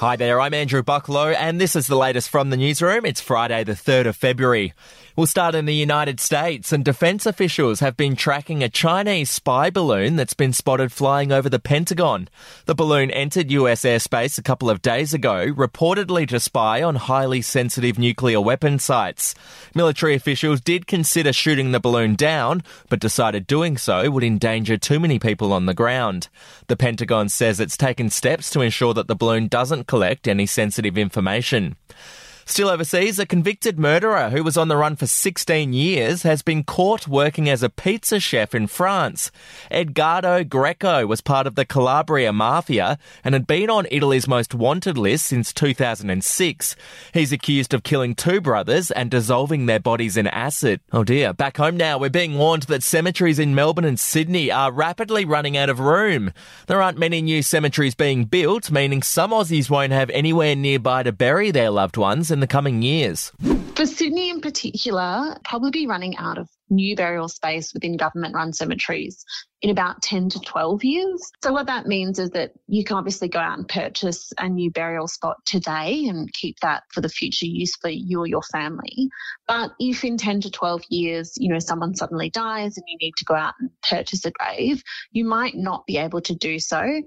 Hi there, I'm Andrew Bucklow, and this is the latest from the newsroom. It's Friday, the 3rd of February. We'll start in the United States, and defense officials have been tracking a Chinese spy balloon that's been spotted flying over the Pentagon. The balloon entered US airspace a couple of days ago, reportedly to spy on highly sensitive nuclear weapon sites. Military officials did consider shooting the balloon down, but decided doing so would endanger too many people on the ground. The Pentagon says it's taken steps to ensure that the balloon doesn't collect any sensitive information. Still overseas, a convicted murderer who was on the run for 16 years has been caught working as a pizza chef in France. Edgardo Greco was part of the Calabria Mafia and had been on Italy's most wanted list since 2006. He's accused of killing two brothers and dissolving their bodies in acid. Oh dear. Back home now, we're being warned that cemeteries in Melbourne and Sydney are rapidly running out of room. There aren't many new cemeteries being built, meaning some Aussies won't have anywhere nearby to bury their loved ones in the coming years? For Sydney in particular, probably running out of new burial space within government run cemeteries in about 10 to 12 years. So, what that means is that you can obviously go out and purchase a new burial spot today and keep that for the future use for you or your family. But if in 10 to 12 years, you know, someone suddenly dies and you need to go out and purchase a grave, you might not be able to do so.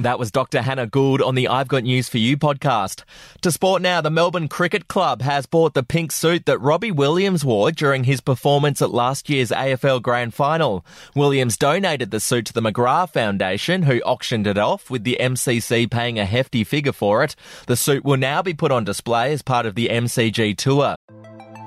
That was Dr. Hannah Gould on the I've Got News for You podcast. To sport now, the Melbourne Cricket Club has bought the pink suit that Robbie Williams wore during his performance at last year's AFL Grand Final. Williams donated donated the suit to the McGrath Foundation, who auctioned it off, with the MCC paying a hefty figure for it. The suit will now be put on display as part of the MCG tour.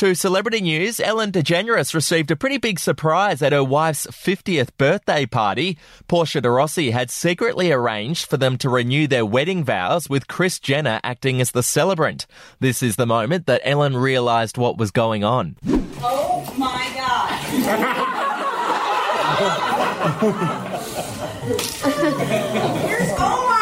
To celebrity news, Ellen DeGeneres received a pretty big surprise at her wife's 50th birthday party. Portia de Rossi had secretly arranged for them to renew their wedding vows with Kris Jenner acting as the celebrant. This is the moment that Ellen realised what was going on. Oh my God. Here's, oh my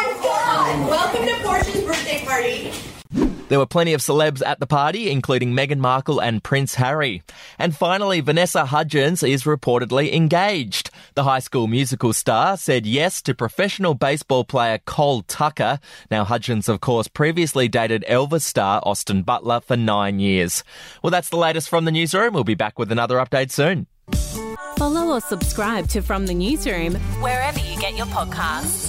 There were plenty of celebs at the party, including Meghan Markle and Prince Harry. And finally, Vanessa Hudgens is reportedly engaged. The high school musical star said yes to professional baseball player Cole Tucker. Now, Hudgens, of course, previously dated Elvis star Austin Butler for nine years. Well, that's the latest from the newsroom. We'll be back with another update soon. Follow or subscribe to From the Newsroom wherever you get your podcasts.